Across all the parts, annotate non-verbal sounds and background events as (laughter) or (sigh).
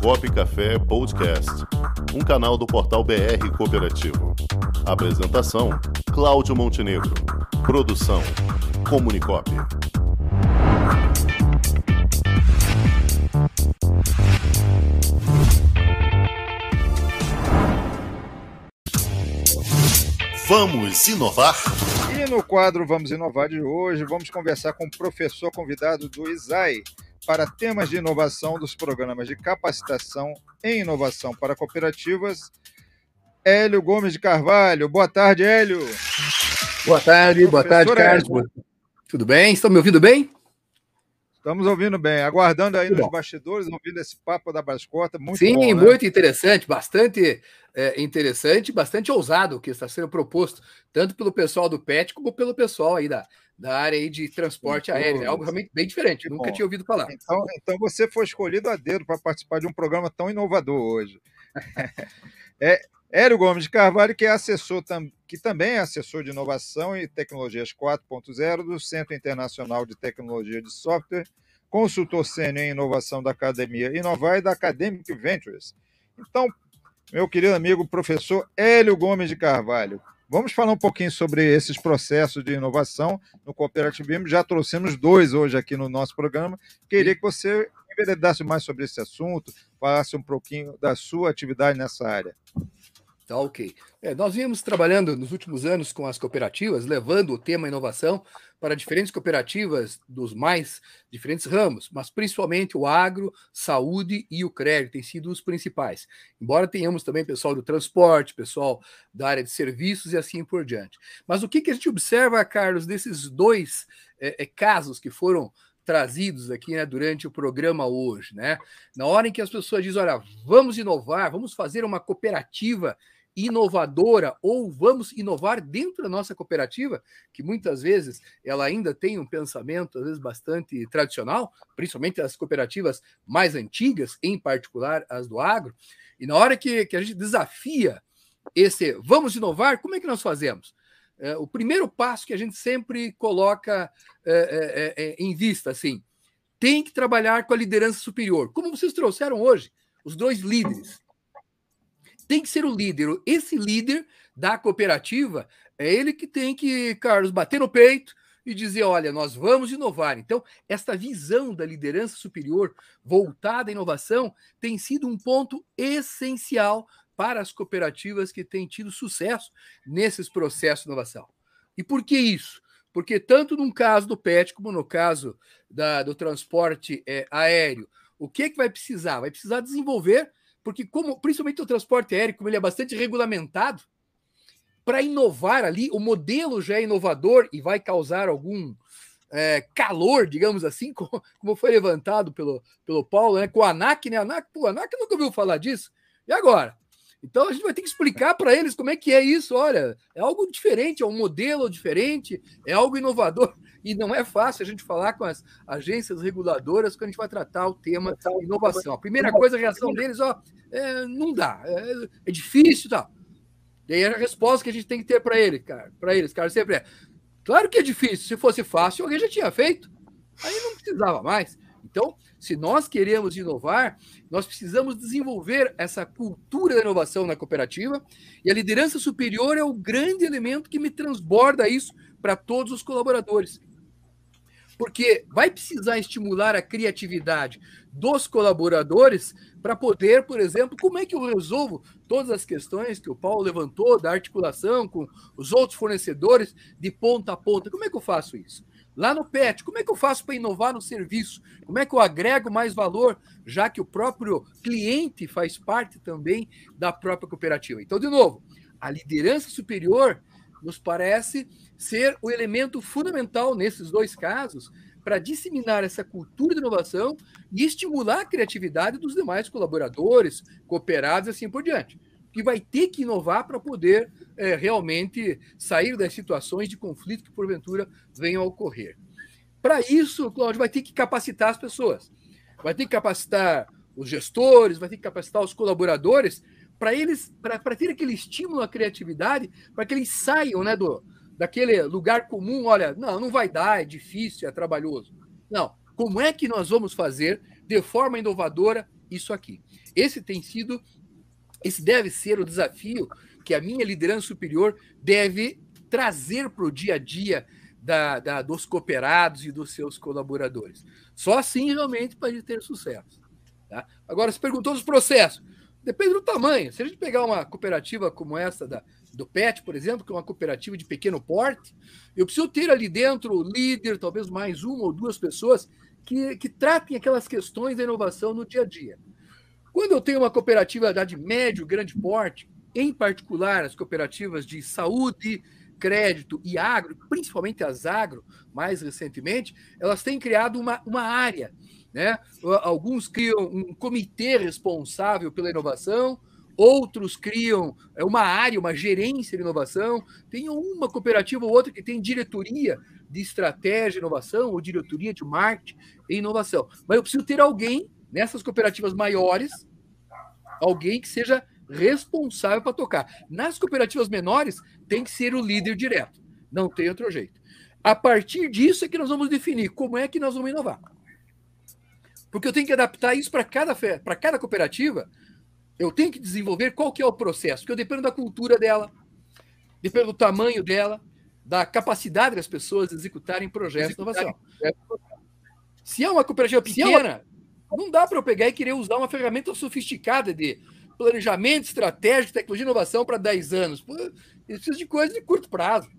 Comunicop Café Podcast, um canal do portal BR Cooperativo. Apresentação: Cláudio Montenegro. Produção: Comunicop. Vamos inovar? E no quadro Vamos Inovar de hoje, vamos conversar com o professor convidado do ISAI para temas de inovação dos programas de capacitação em inovação para cooperativas. Hélio Gomes de Carvalho. Boa tarde, Hélio. Boa tarde, boa tarde, Carlos. Hélio. Tudo bem? Estão me ouvindo bem? Estamos ouvindo bem, aguardando aí nos bastidores, ouvindo esse papo da Brascota. Muito Sim, bom, né? muito interessante, bastante é, interessante, bastante ousado o que está sendo proposto, tanto pelo pessoal do PET como pelo pessoal aí da, da área aí de transporte aéreo. É algo realmente bem diferente, nunca bom. tinha ouvido falar. Então, então você foi escolhido a dedo para participar de um programa tão inovador hoje. (laughs) é, Hélio Gomes de Carvalho, que é assessor que também é assessor de inovação e tecnologias 4.0 do Centro Internacional de Tecnologia de Software, consultor sênior em inovação da Academia Inovar e da Academic Ventures. Então, meu querido amigo professor Hélio Gomes de Carvalho, vamos falar um pouquinho sobre esses processos de inovação no cooperativismo. Já trouxemos dois hoje aqui no nosso programa. Queria que você enveredasse mais sobre esse assunto, falasse um pouquinho da sua atividade nessa área. Tá ok. É, nós viemos trabalhando nos últimos anos com as cooperativas, levando o tema inovação para diferentes cooperativas dos mais diferentes ramos, mas principalmente o agro, saúde e o crédito têm sido os principais. Embora tenhamos também pessoal do transporte, pessoal da área de serviços e assim por diante. Mas o que, que a gente observa, Carlos, desses dois é, é, casos que foram trazidos aqui né, durante o programa hoje, né? Na hora em que as pessoas dizem, olha, vamos inovar, vamos fazer uma cooperativa inovadora ou vamos inovar dentro da nossa cooperativa, que muitas vezes ela ainda tem um pensamento às vezes bastante tradicional, principalmente as cooperativas mais antigas, em particular as do agro. E na hora que, que a gente desafia esse vamos inovar, como é que nós fazemos? É, o primeiro passo que a gente sempre coloca é, é, é, é em vista, assim, tem que trabalhar com a liderança superior, como vocês trouxeram hoje, os dois líderes tem que ser o líder. Esse líder da cooperativa é ele que tem que, Carlos, bater no peito e dizer: olha, nós vamos inovar. Então, esta visão da liderança superior voltada à inovação tem sido um ponto essencial para as cooperativas que têm tido sucesso nesses processos de inovação. E por que isso? Porque tanto no caso do PET como no caso da, do transporte é, aéreo, o que, que vai precisar? Vai precisar desenvolver porque como principalmente o transporte aéreo, como ele é bastante regulamentado, para inovar ali, o modelo já é inovador e vai causar algum é, calor, digamos assim, (laughs) como, como, foi levantado pelo, pelo Paulo, né? Com o ANAC, né? ANAC, pô, ANAC nunca ouviu falar disso. E agora? Então a gente vai ter que explicar para eles como é que é isso. Olha, é algo diferente, é um modelo diferente, é algo inovador. E não é fácil a gente falar com as agências reguladoras quando a gente vai tratar o tema inovação. A primeira coisa, a reação deles, ó, é, não dá, é, é difícil e tal. E aí a resposta que a gente tem que ter para ele, cara, para eles, cara, sempre é: claro que é difícil. Se fosse fácil, alguém já tinha feito. Aí não precisava mais. Então, se nós queremos inovar, nós precisamos desenvolver essa cultura da inovação na cooperativa, e a liderança superior é o grande elemento que me transborda isso para todos os colaboradores. Porque vai precisar estimular a criatividade dos colaboradores para poder, por exemplo, como é que eu resolvo todas as questões que o Paulo levantou da articulação com os outros fornecedores de ponta a ponta? Como é que eu faço isso? Lá no PET, como é que eu faço para inovar no serviço? Como é que eu agrego mais valor, já que o próprio cliente faz parte também da própria cooperativa? Então, de novo, a liderança superior nos parece ser o elemento fundamental nesses dois casos para disseminar essa cultura de inovação e estimular a criatividade dos demais colaboradores, cooperados e assim por diante. Que vai ter que inovar para poder é, realmente sair das situações de conflito que porventura venham a ocorrer. Para isso, Cláudio, vai ter que capacitar as pessoas, vai ter que capacitar os gestores, vai ter que capacitar os colaboradores para eles, para ter aquele estímulo à criatividade, para que eles saiam né, do, daquele lugar comum, olha, não, não vai dar, é difícil, é trabalhoso. Não, como é que nós vamos fazer de forma inovadora isso aqui. Esse tem sido, esse deve ser o desafio que a minha liderança superior deve trazer para o dia a dia da, da, dos cooperados e dos seus colaboradores. Só assim realmente gente ter sucesso. Tá? Agora, se perguntou dos processos. Depende do tamanho. Se a gente pegar uma cooperativa como essa da, do PET, por exemplo, que é uma cooperativa de pequeno porte, eu preciso ter ali dentro o líder, talvez mais uma ou duas pessoas que, que tratem aquelas questões da inovação no dia a dia. Quando eu tenho uma cooperativa de médio, grande porte, em particular as cooperativas de saúde, crédito e agro, principalmente as agro, mais recentemente, elas têm criado uma, uma área. Né? Alguns criam um comitê responsável pela inovação, outros criam é, uma área, uma gerência de inovação, tem uma cooperativa ou outra que tem diretoria de estratégia e inovação ou diretoria de marketing e inovação. Mas eu preciso ter alguém nessas cooperativas maiores, alguém que seja responsável para tocar. Nas cooperativas menores, tem que ser o líder direto. Não tem outro jeito. A partir disso é que nós vamos definir como é que nós vamos inovar. Porque eu tenho que adaptar isso para cada, para cada cooperativa eu tenho que desenvolver qual que é o processo, porque eu dependo da cultura dela, dependo do tamanho dela, da capacidade das pessoas de executarem projetos de inovação. Se é uma cooperativa pequena, não dá para eu pegar e querer usar uma ferramenta sofisticada de planejamento estratégico, tecnologia e inovação para 10 anos. Pô, eu preciso de coisas de curto prazo.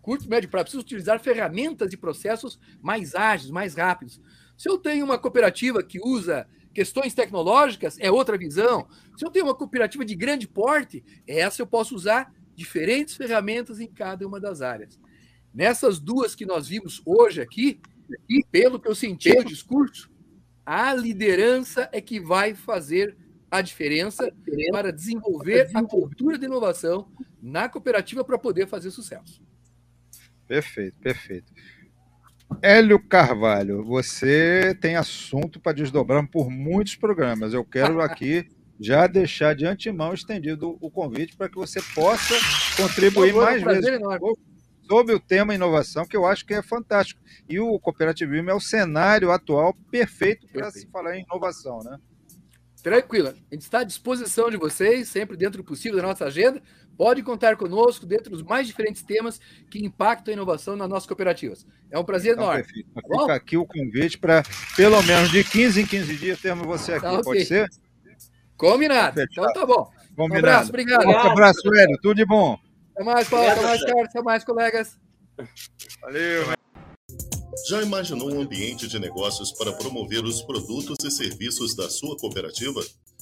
Curto, médio prazo. Preciso utilizar ferramentas e processos mais ágeis, mais rápidos. Se eu tenho uma cooperativa que usa questões tecnológicas é outra visão. Se eu tenho uma cooperativa de grande porte, essa eu posso usar diferentes ferramentas em cada uma das áreas. Nessas duas que nós vimos hoje aqui, e pelo que eu senti no discurso, a liderança é que vai fazer a diferença para desenvolver a cultura de inovação na cooperativa para poder fazer sucesso. Perfeito, perfeito. Hélio Carvalho, você tem assunto para desdobrar por muitos programas. Eu quero aqui já deixar de antemão estendido o convite para que você possa contribuir mais vezes enorme. Sobre o tema inovação, que eu acho que é fantástico. E o cooperativismo é o cenário atual perfeito para se falar em inovação, né? Tranquila. A gente está à disposição de vocês, sempre dentro do possível da nossa agenda. Pode contar conosco dentro dos mais diferentes temas que impactam a inovação nas nossas cooperativas. É um prazer então, enorme. Perfeito. Tá Fica aqui o convite para, pelo menos de 15 em 15 dias, termos você aqui. Tá, okay. Pode ser? Combinado. Tá então tá bom. Combinado. Um abraço, obrigado. Um abraço, Hélio. Tudo de bom. Até mais, Paulo. Até mais, Carlos. Até mais, colegas. Valeu. Já imaginou um ambiente de negócios para promover os produtos e serviços da sua cooperativa?